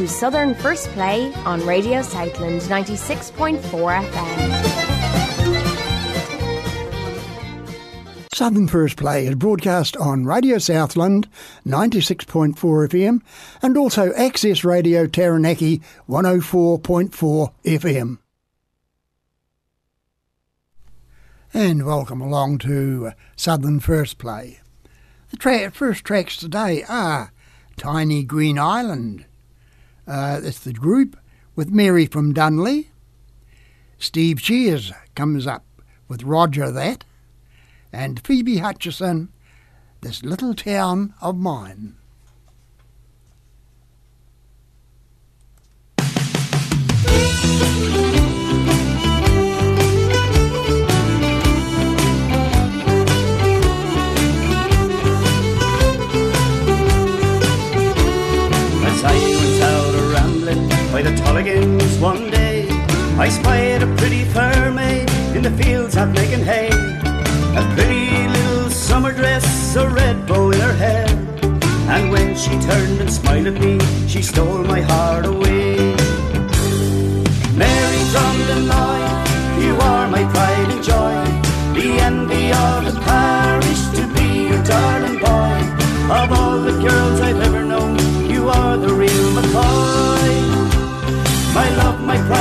To Southern First Play on Radio Southland 96.4 FM. Southern First Play is broadcast on Radio Southland 96.4 FM and also Access Radio Taranaki 104.4 FM. And welcome along to Southern First Play. The tra- first tracks today are Tiny Green Island, uh, it's the group with Mary from Dunloy. Steve Cheers comes up with Roger That. And Phoebe Hutchison, This Little Town of Mine. By the Tulligans one day. I spied a pretty fair maid in the fields out making hay. A pretty little summer dress, a red bow in her hair. And when she turned and smiled at me, she stole my heart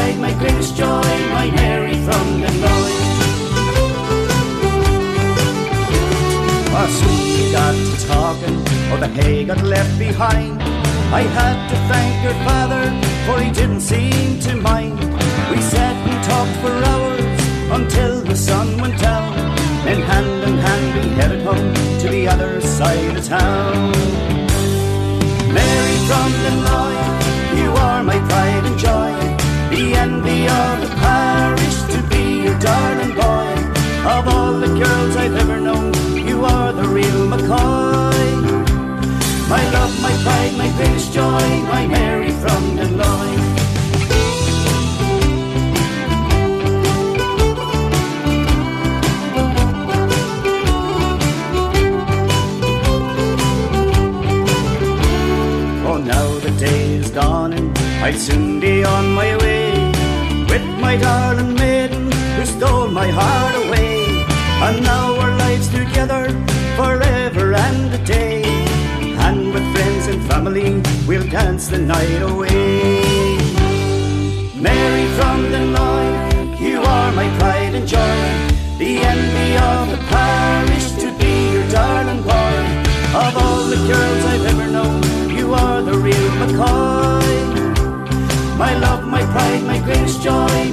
pride, my greatest joy, my Mary from Dunloy. Ah, soon we got to talking, or the hay got left behind. I had to thank your father, for he didn't seem to mind. We sat and talked for hours until the sun went down. Then hand in hand we headed home to the other side of town. Mary from Dunloy you are my pride and joy, the envy of the parish to be your darling boy. Of all the girls I've ever known, you are the real McCoy. My love, my pride, my greatest joy, my Mary from Dunloy. Oh, now the day is dawning I'll soon be on my way my darling maiden who stole my heart away. And now our lives together forever and a day. And with friends and family, we'll dance the night away. Mary from the Lloyd, you are my pride and joy. The envy of the parish to be your darling boy. Of all the girls I've ever known, you are the real McCoy. My love, my pride, my greatest joy,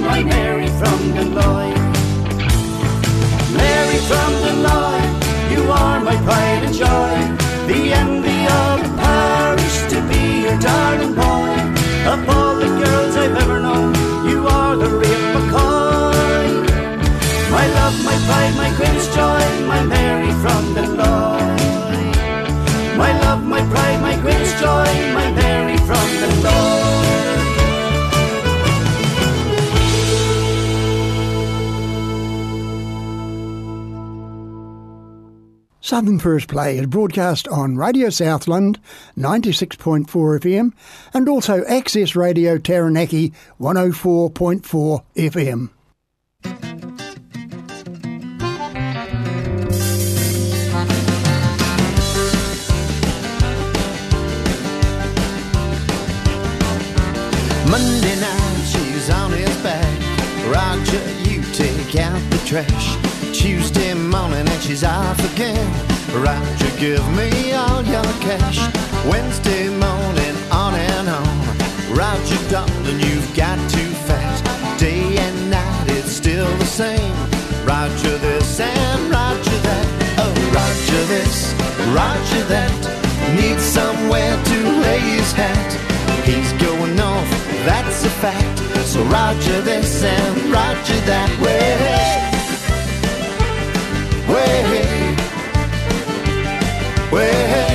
Southern First Play is broadcast on Radio Southland 96.4 FM and also Access Radio Taranaki 104.4 FM. Monday night, she's on his back. Roger, you take out the trash. Tuesday morning and she's off again. Roger, give me all your cash. Wednesday morning, on and on. Roger, darling, you've got too fast. Day and night, it's still the same. Roger, this and Roger that. Oh, Roger this, Roger that. Needs somewhere to lay his hat. He's going off, that's a fact. So Roger this and Roger that. Way, way, way, way.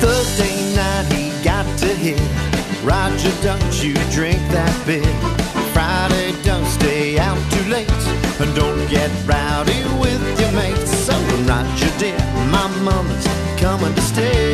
Thursday night he got to hit. Roger, don't you drink that beer. Friday, don't stay out too late. And don't get rowdy with your mates. So, Roger, dear, my mama's coming to stay.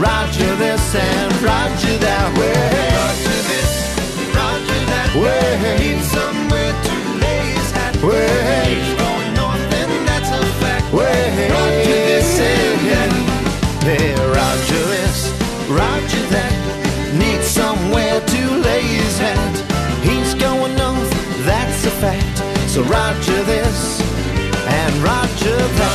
Roger this and Roger that way. Roger this, Roger that way. Needs somewhere to lay his hat. Way. He's going north and that's a fact. Way. Roger this and that. Hey, Roger this, Roger that. Needs somewhere to lay his hat. He's going north, that's a fact. So Roger this and Roger that.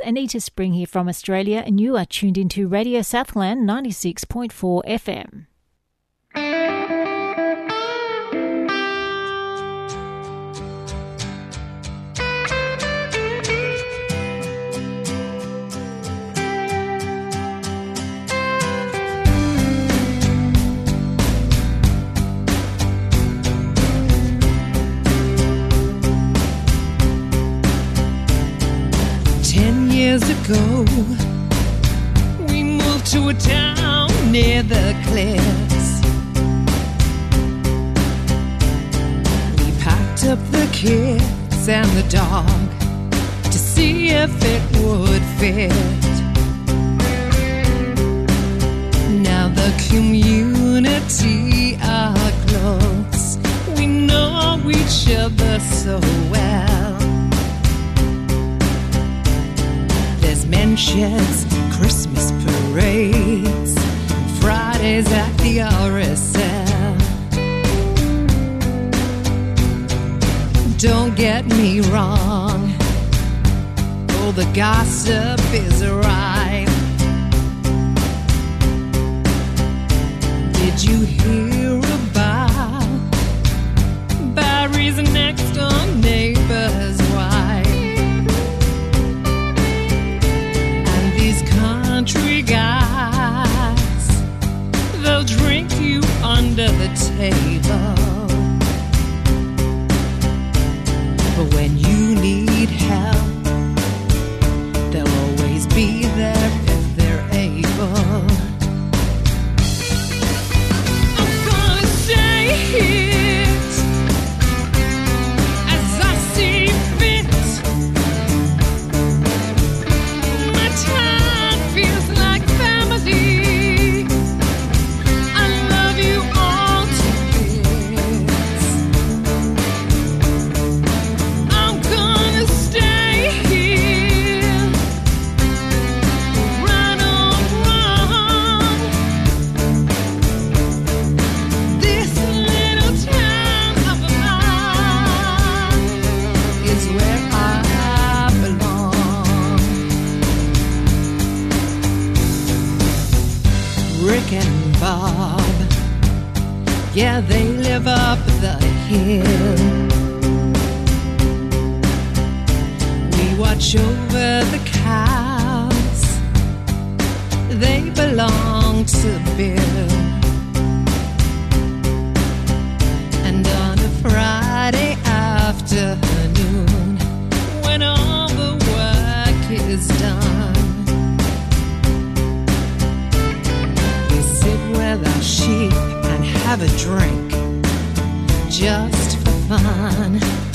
Anita Spring here from Australia, and you are tuned into Radio Southland 96.4 FM. Years ago, we moved to a town near the cliffs. We packed up the kids and the dog to see if it would fit. Now the community are close. We know each other so well. Mentions, Christmas parades, Fridays at the RSL. Don't get me wrong, oh, the gossip is rife. Just for fun.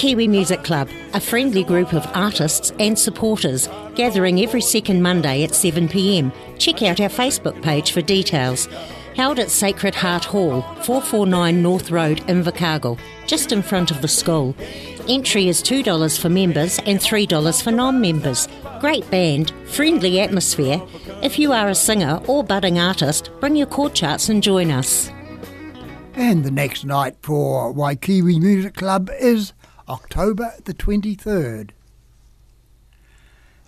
Waikiwi Music Club, a friendly group of artists and supporters gathering every second Monday at 7pm. Check out our Facebook page for details. Held at Sacred Heart Hall, 449 North Road, Invercargill, just in front of the school. Entry is $2 for members and $3 for non members. Great band, friendly atmosphere. If you are a singer or budding artist, bring your chord charts and join us. And the next night for Waikiwi Music Club is October the 23rd.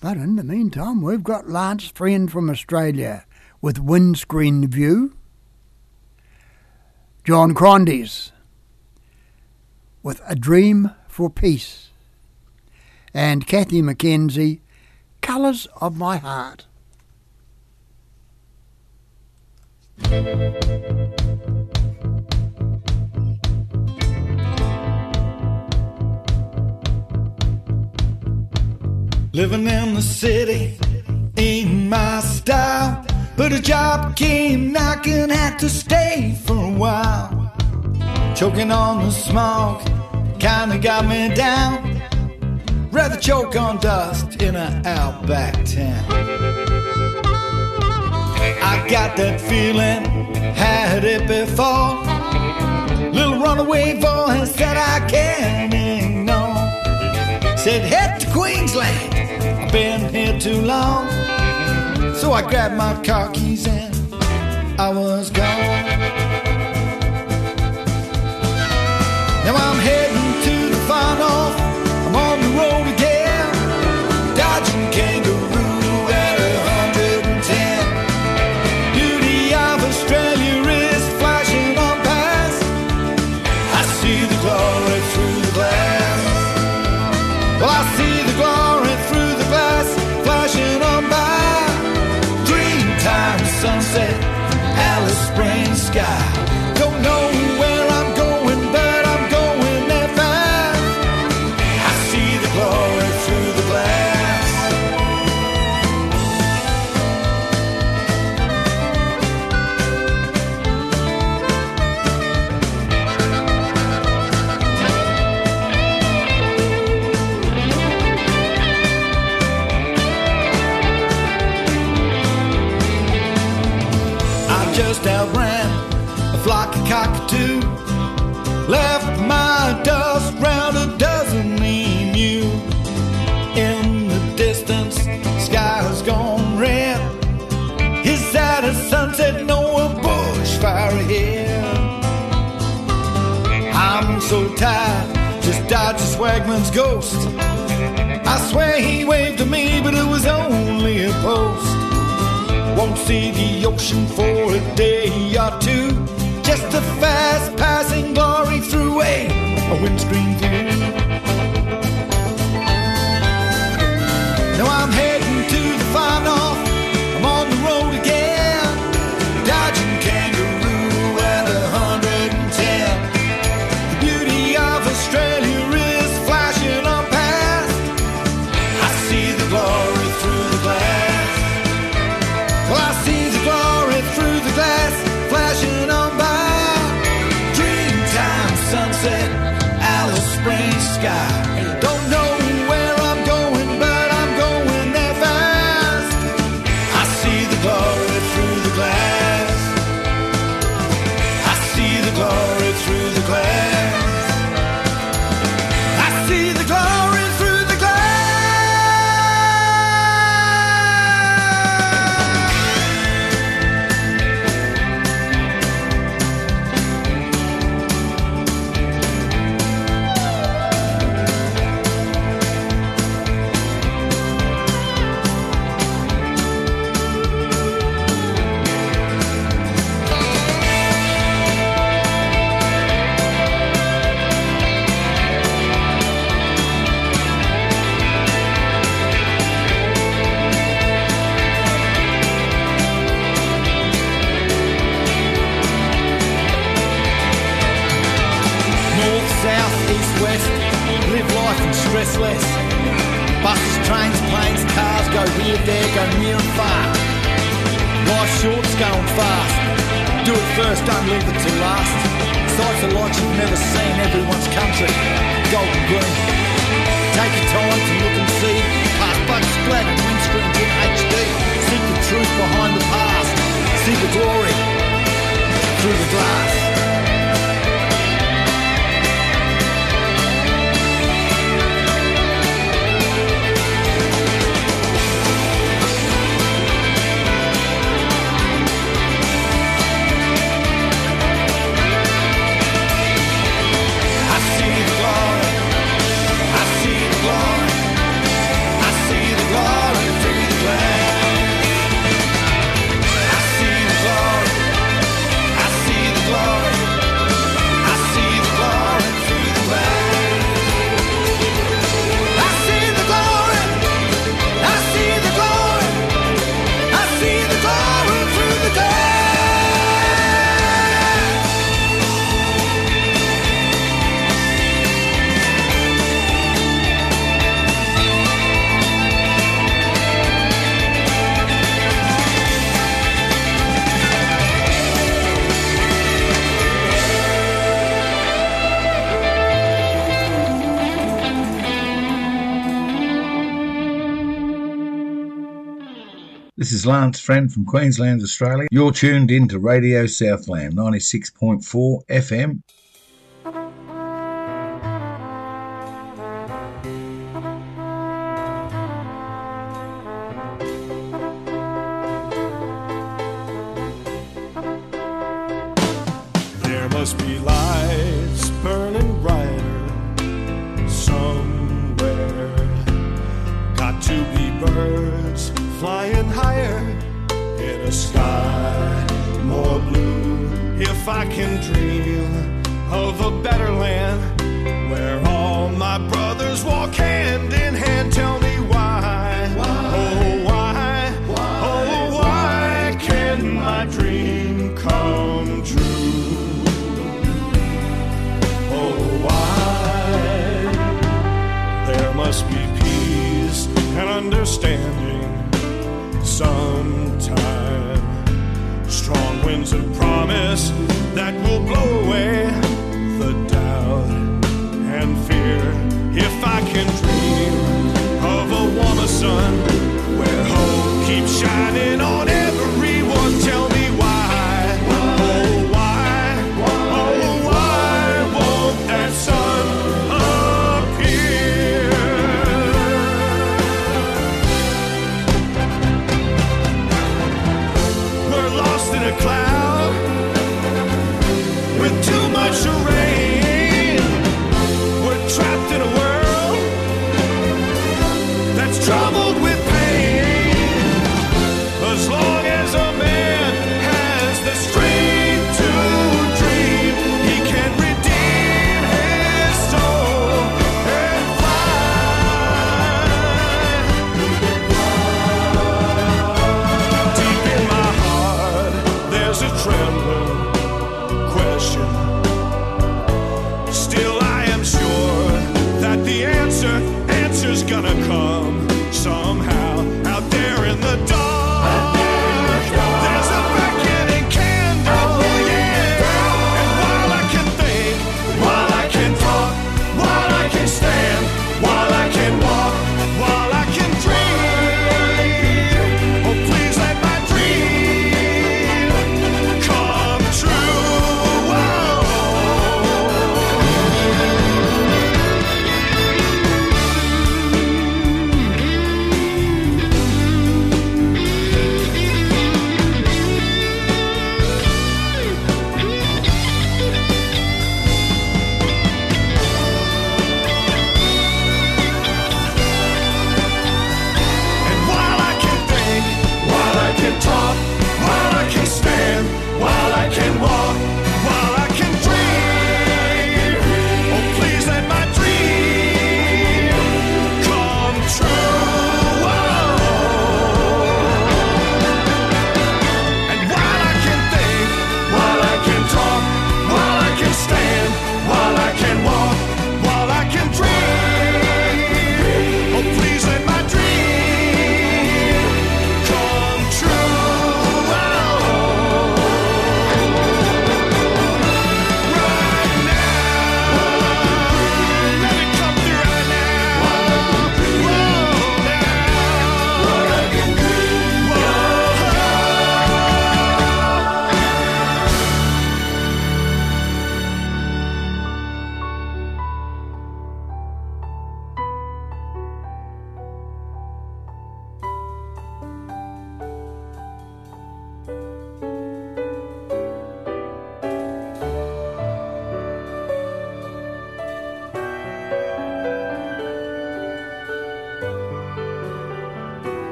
But in the meantime, we've got Lance Friend from Australia with Windscreen View, John Crondies with A Dream for Peace, and Kathy Mackenzie, Colours of My Heart. Living in the city ain't my style, but a job came knocking, had to stay for a while. Choking on the smoke kinda got me down. Rather choke on dust in a outback town. I got that feeling, had it before. Little runaway voice that I can't ignore. Said head to Queensland, I've been here too long. So I grabbed my car keys and I was gone. Now I'm heading to the far north. Just outran a flock of cockatoo. Left my dust round a dozen emu. In the distance, sky's gone red. Is that a sunset? No, a bushfire ahead. I'm so tired, just dodged the swagman's ghost. I swear he waved to me, but it was only a post. Won't see the ocean for a day or two. Just a fast passing glory through a, windscreen view. never seen everyone's country. This is Lance Friend from Queensland, Australia. You're tuned in to Radio Southland 96.4 FM.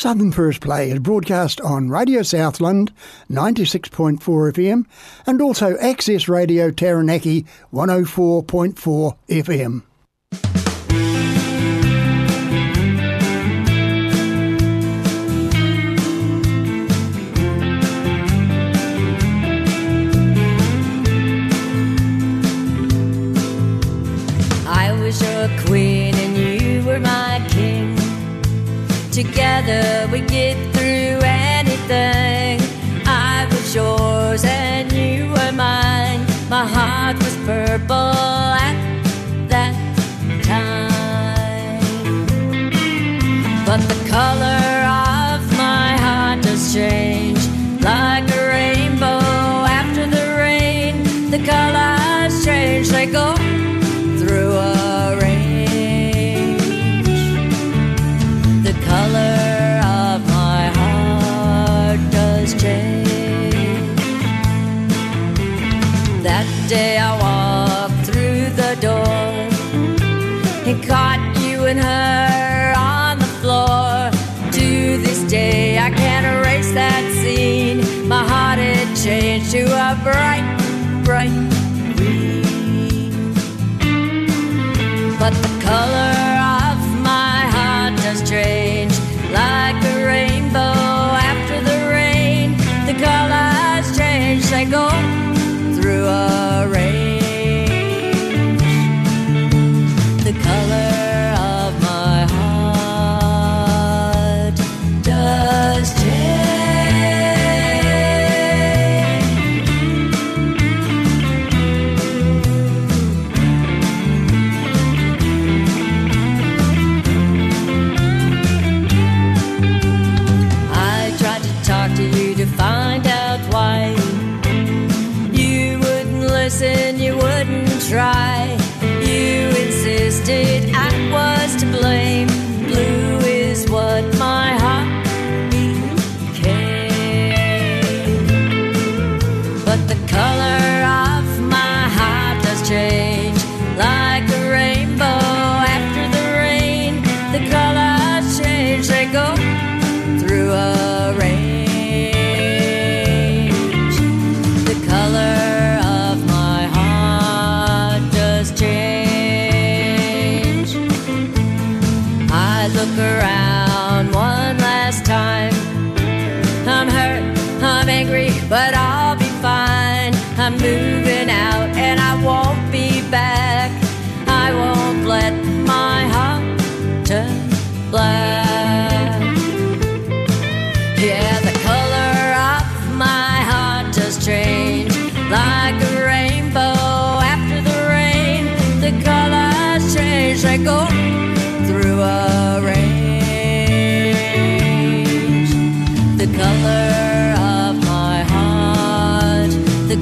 Southern First Play is broadcast on Radio Southland 96.4 FM and also Access Radio Taranaki 104.4 FM. Together we get through anything. I was yours and you were mine. My heart was purple at that time. But the color of my heart does change like a rainbow after the rain. The colors change, they go bright around one last time. I'm hurt, I'm angry, but I'll be fine. I'm moving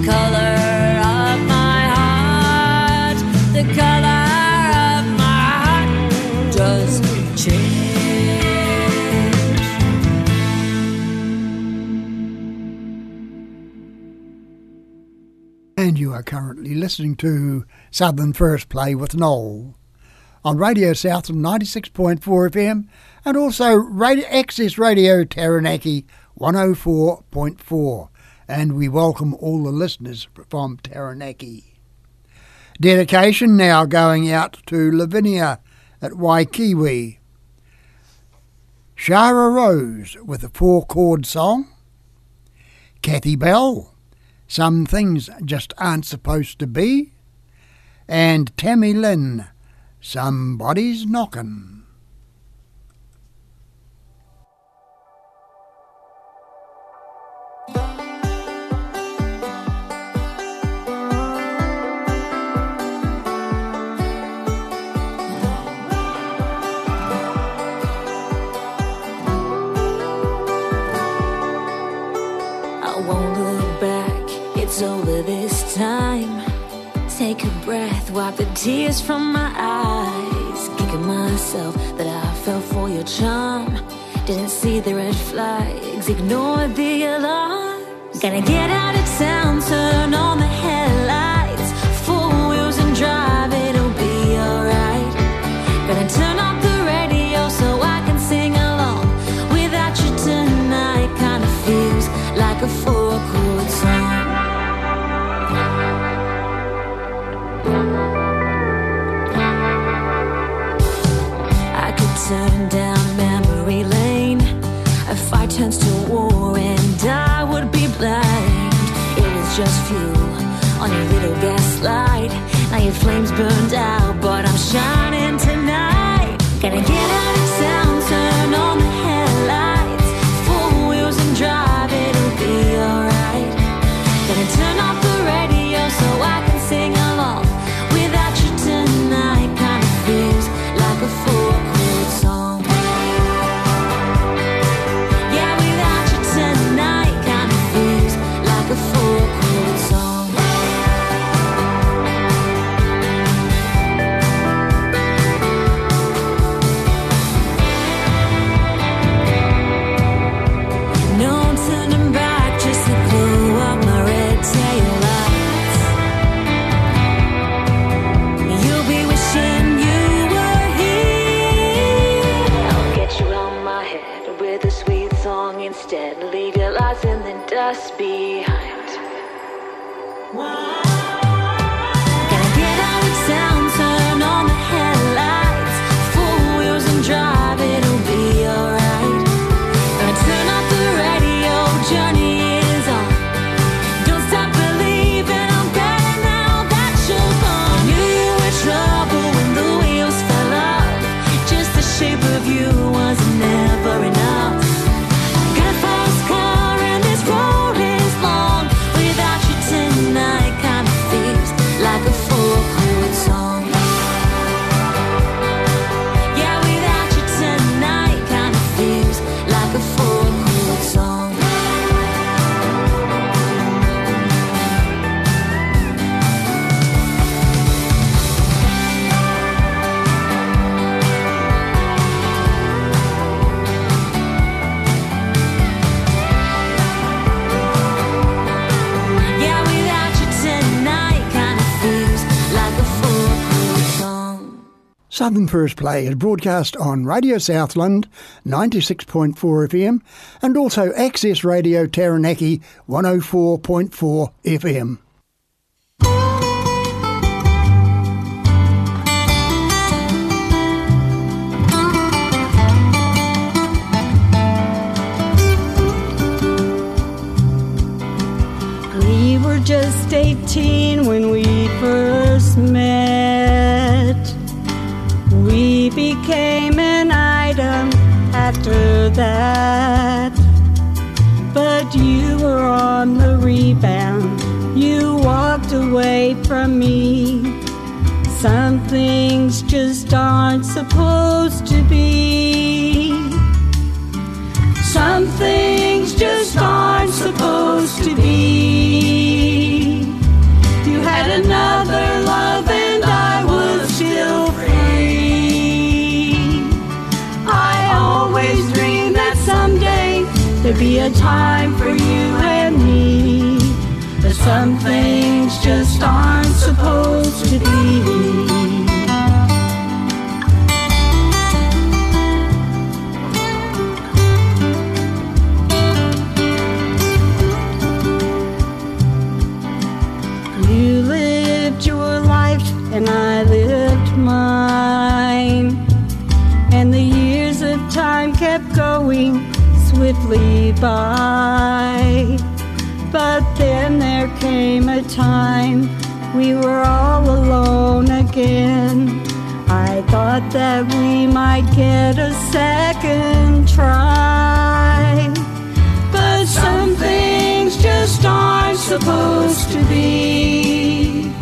color of my heart, the color of my heart does change. And you are currently listening to Southern First Play with Noel on Radio South 96.4 FM and also Radio Access Radio Taranaki 104.4. And we welcome all the listeners from Taranaki. Dedication now going out to Lavinia at Waikiwi. Shara Rose with a four chord song. Kathy Bell, Some Things Just Aren't Supposed to Be. And Tammy Lynn, Somebody's Knockin'. It's over this time. Take a breath, wipe the tears from my eyes. Kicking myself that I fell for your charm. Didn't see the red flags, ignored the alarm. Gonna get out of town, turn on the headlights. flames burned out, but I'm shining tonight. Gonna get Southern First Play is broadcast on Radio Southland 96.4 FM and also Access Radio Taranaki 104.4 FM. We were just 18 when we first met. after that. But you were on the rebound, you walked away from me. Some things just aren't supposed to be. Something time for you and me. But some things just aren't supposed to be. goodbye. But then there came a time we were all alone again. I thought that we might get a second try. But some things just aren't supposed to be.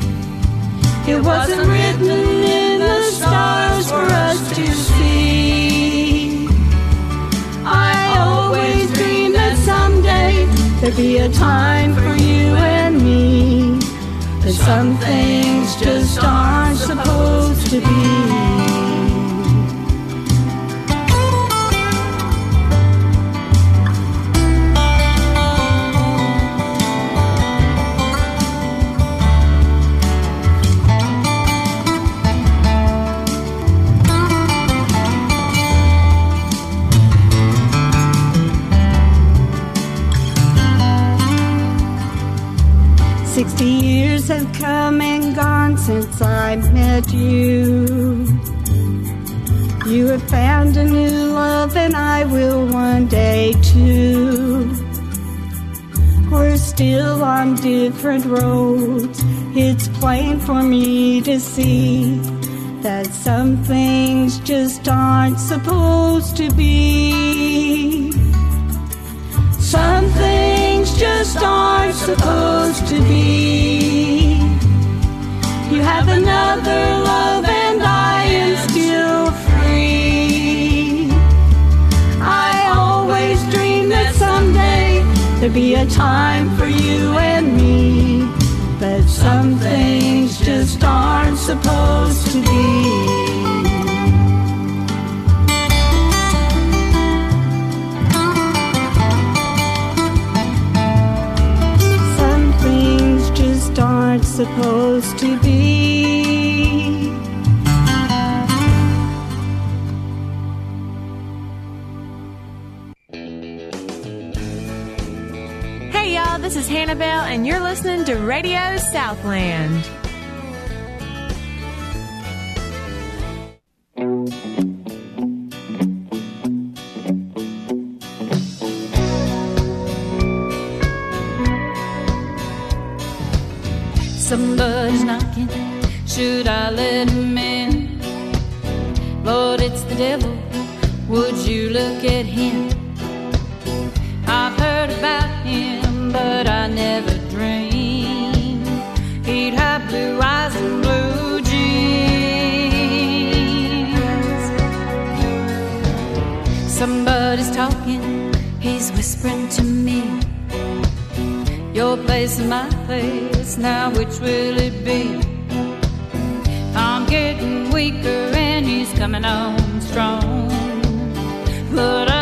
It wasn't written could be a time for you and me. But some things just aren't. Sixty years have come and gone since I met you. You have found a new love, and I will one day too. We're still on different roads. It's plain for me to see that some things just aren't supposed to be. Something things just aren't supposed to be. You have another love and I am still free. I always dreamed that someday there'd be a time for you and me. But some things just aren't supposed to be. Supposed to be. Hey y'all, this is Hannah Bell, and you're listening to Radio Southland. Devil. Would you look at him? I've heard about him, but I never dreamed he'd have blue eyes and blue jeans. Somebody's talking. He's whispering to me. Your place and my place, now which will it be? I'm getting weaker and he's coming on strong. But I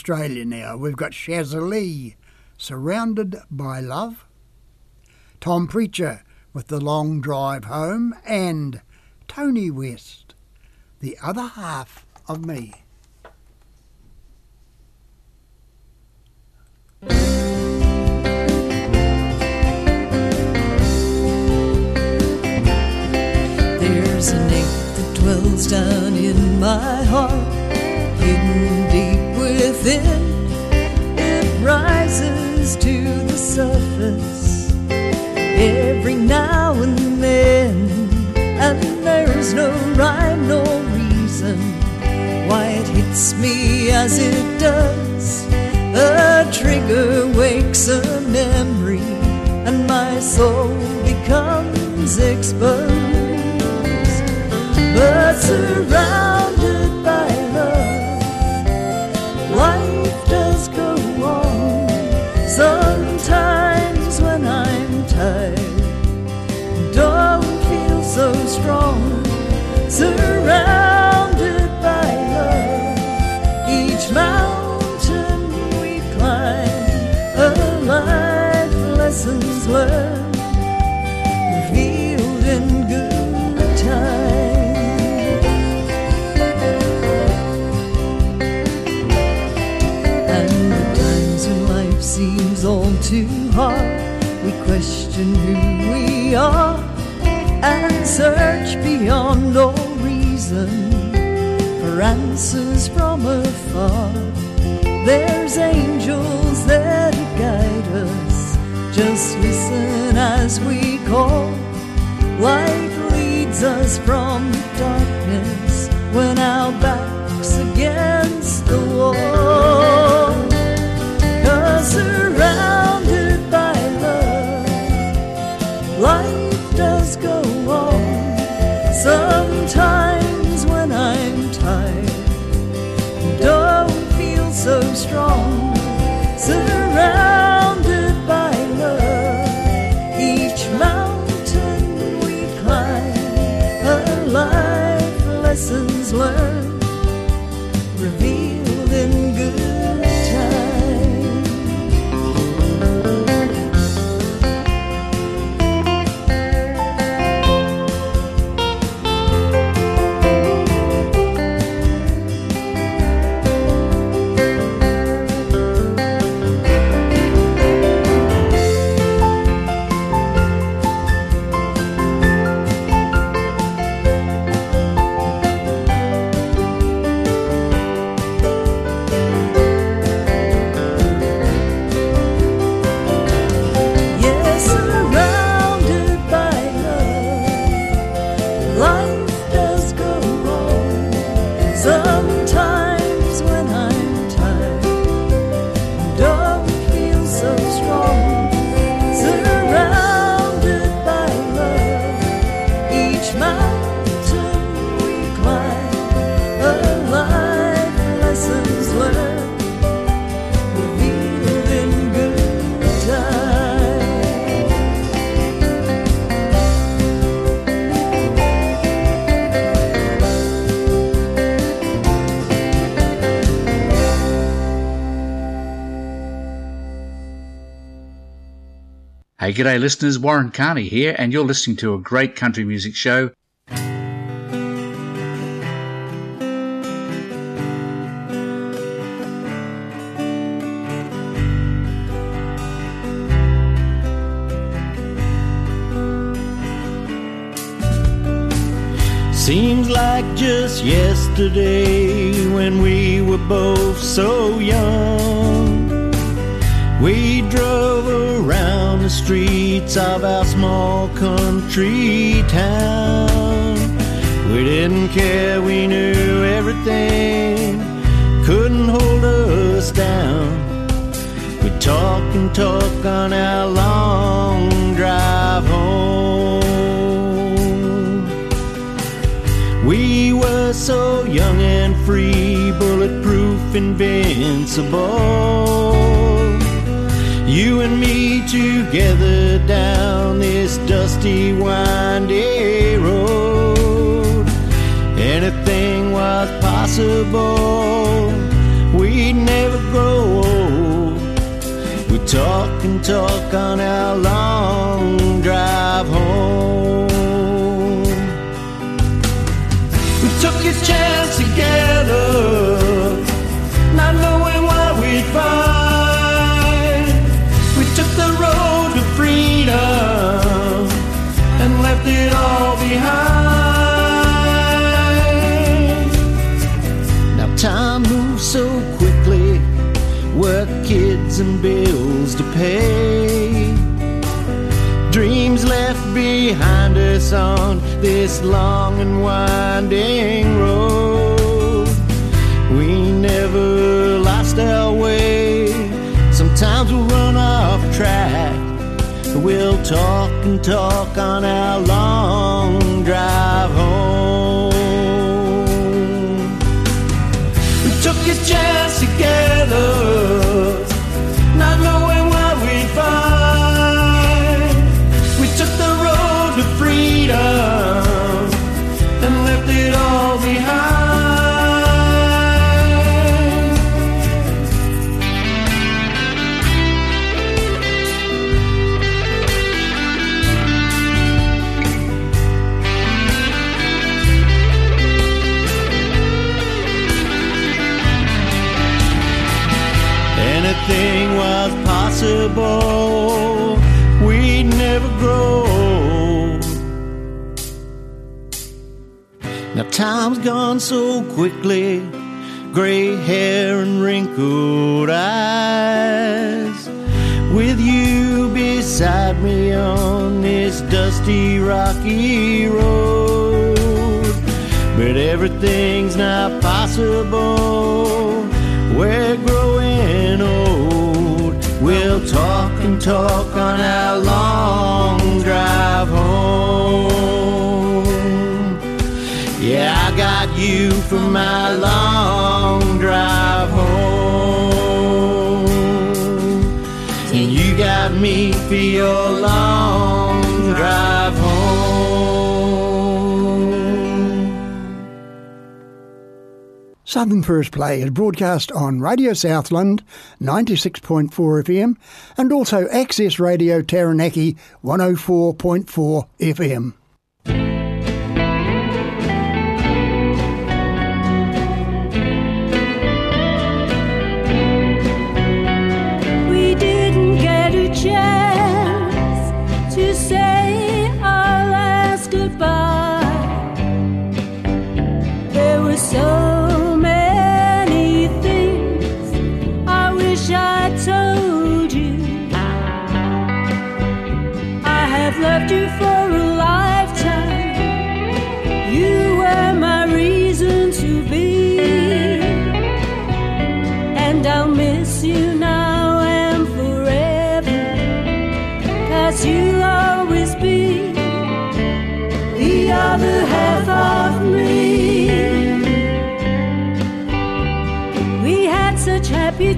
Australia now, we've got Shazza Lee, Surrounded by Love, Tom Preacher with The Long Drive Home, and Tony West, The Other Half of Me. There's an ache that dwells down in my heart, hidden within. It rises to the surface every now and then, and there's no rhyme, no reason why it hits me as it does. A trigger wakes a memory, and my soul becomes exposed. But surround question who we are and search beyond all reason for answers from afar. There's angels there to guide us. Just listen as we call. Light leads us from the darkness when our backs g'day listeners, Warren Carney here, and you're listening to a great country music show. Seems like just yesterday when we were both so young. We streets of our small country town. We didn't care, we knew everything, couldn't hold us down. We talk and talk on our long drive home. We were so young and free, bulletproof, invincible. You and me together down this dusty, windy road. Anything was possible. We'd never grow old. We talk and talk on our long on this long and winding road. We never lost our way. Sometimes we'll run off track. We'll talk and talk on our long drive home. We took a chance together, gone so quickly, gray hair and wrinkled eyes. With you beside me on this dusty, rocky road. But everything's not possible. We're growing old. We'll talk and talk on our long drive home. Yeah, I got you for my long drive home. And you got me for your long drive home. Southern First Play is broadcast on Radio Southland 96.4 FM and also Access Radio Taranaki 104.4 FM.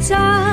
在。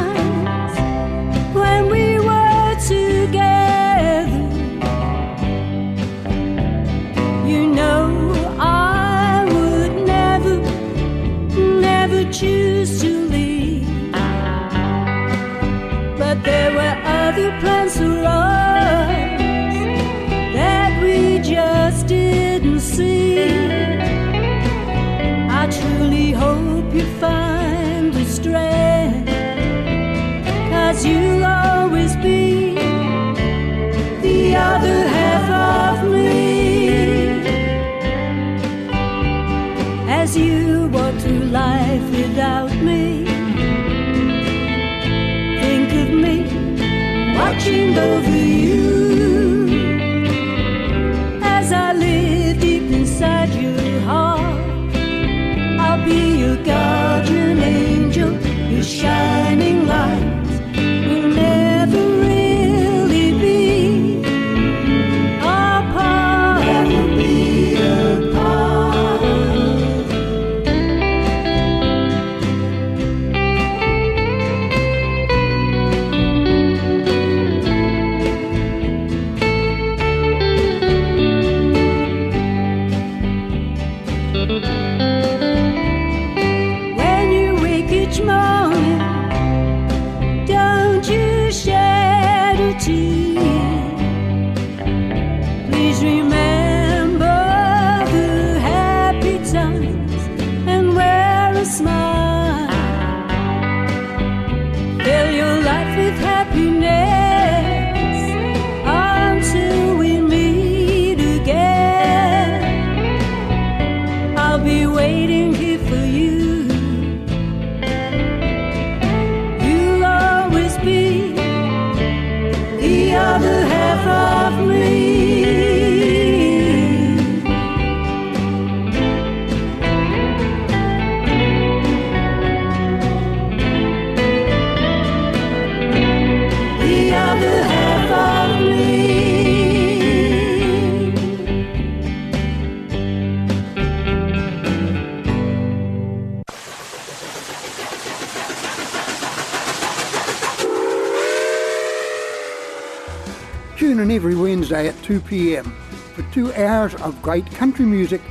2 pm for two hours of great country music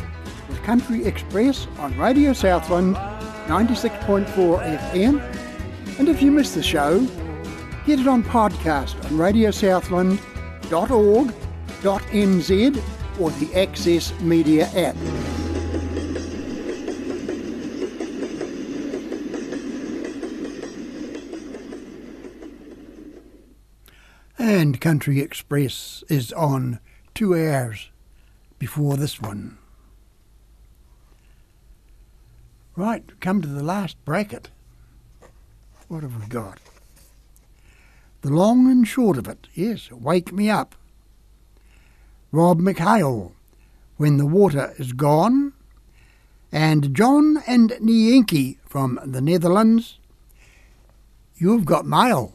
with Country Express on Radio Southland 96.4 FM. And if you miss the show, get it on podcast on radiosouthland.org.nz or the Access Media app. And Country Express is on two hours before this one. Right, come to the last bracket. What have we got? The long and short of it, yes, Wake Me Up. Rob McHale, When the Water is Gone. And John and Nienke from the Netherlands, You've Got Mail.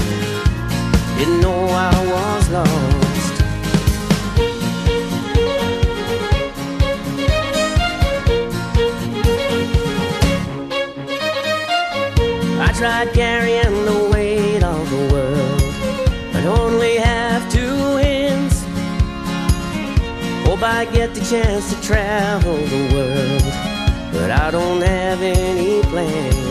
know I was lost. I tried carrying the weight of the world, but only have two hands. Hope I get the chance to travel the world, but I don't have any plans.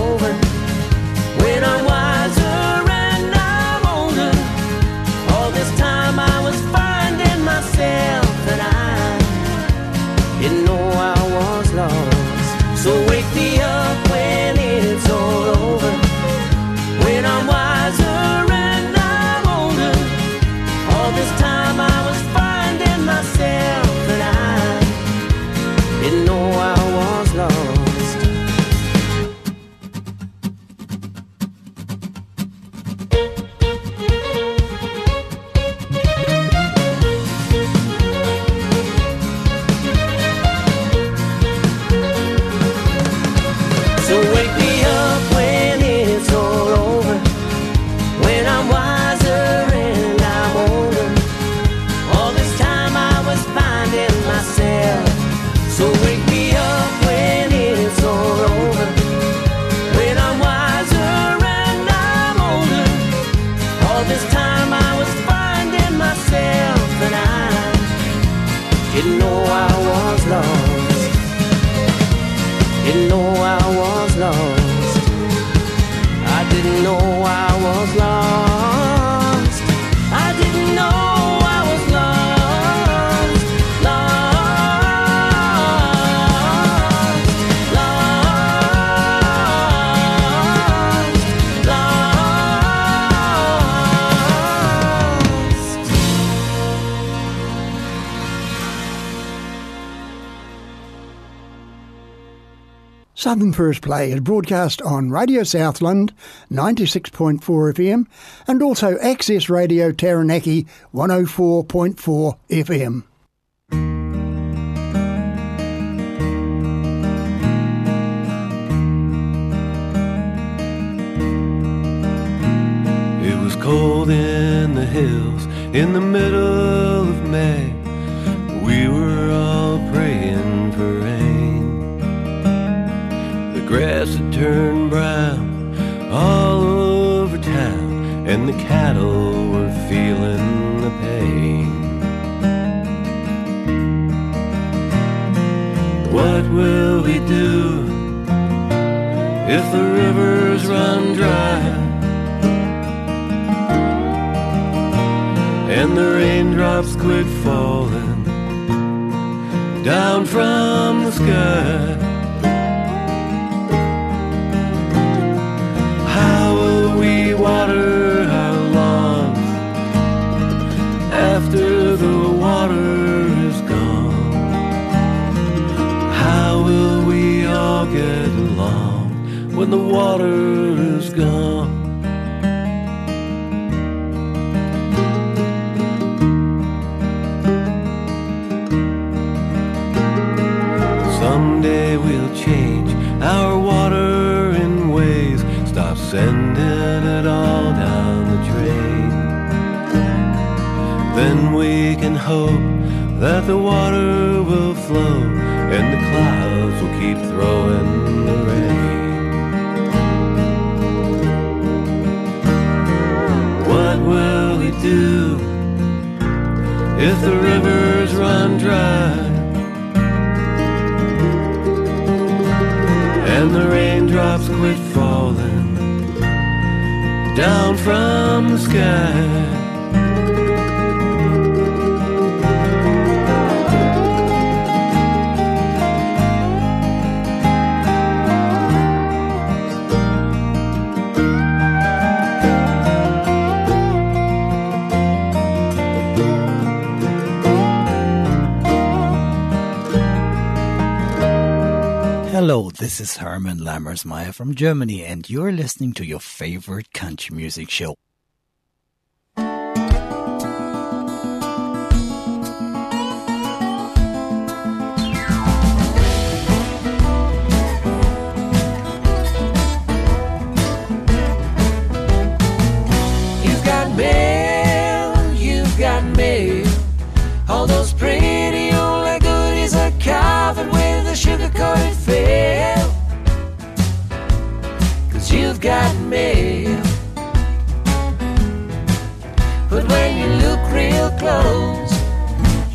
Southern First Play is broadcast on Radio Southland 96.4 FM and also Access Radio Taranaki 104.4 FM. It was cold in the hills in the middle of May. We were all turned brown all over town, and the cattle were feeling the pain. What will we do if the rivers run dry and the raindrops quit falling down from the sky. Get along when the water is gone? Someday we'll change our water in ways, stop sending it all down the drain. Then we can hope that the water will flow do if the rivers run dry? and the raindrops quit falling down from the sky. Hello, this is Herman Lammersmeyer from Germany, and you're listening to your favorite country music show.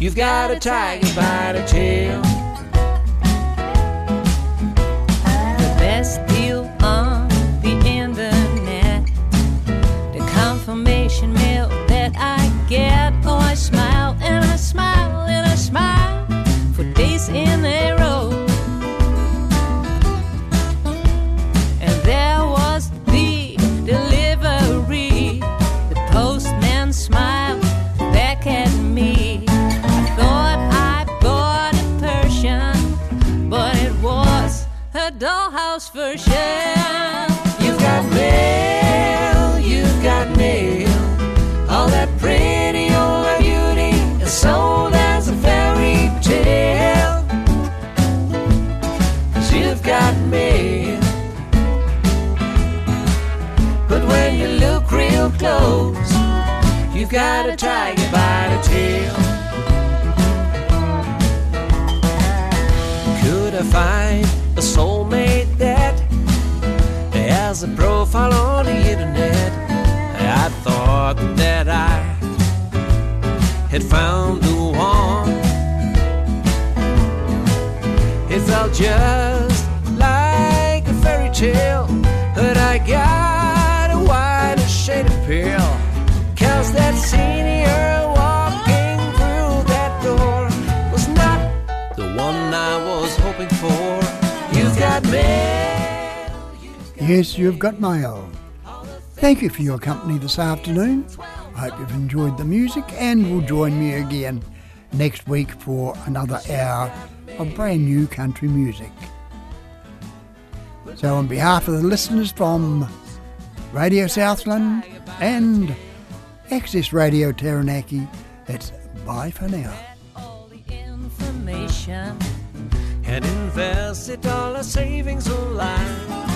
You've got a tiger by the tail. You've got mail. Thank you for your company this afternoon. I hope you've enjoyed the music and will join me again next week for another hour of brand new country music. So, on behalf of the listeners from Radio Southland and Access Radio Taranaki, it's bye for now. and invested all our savings online.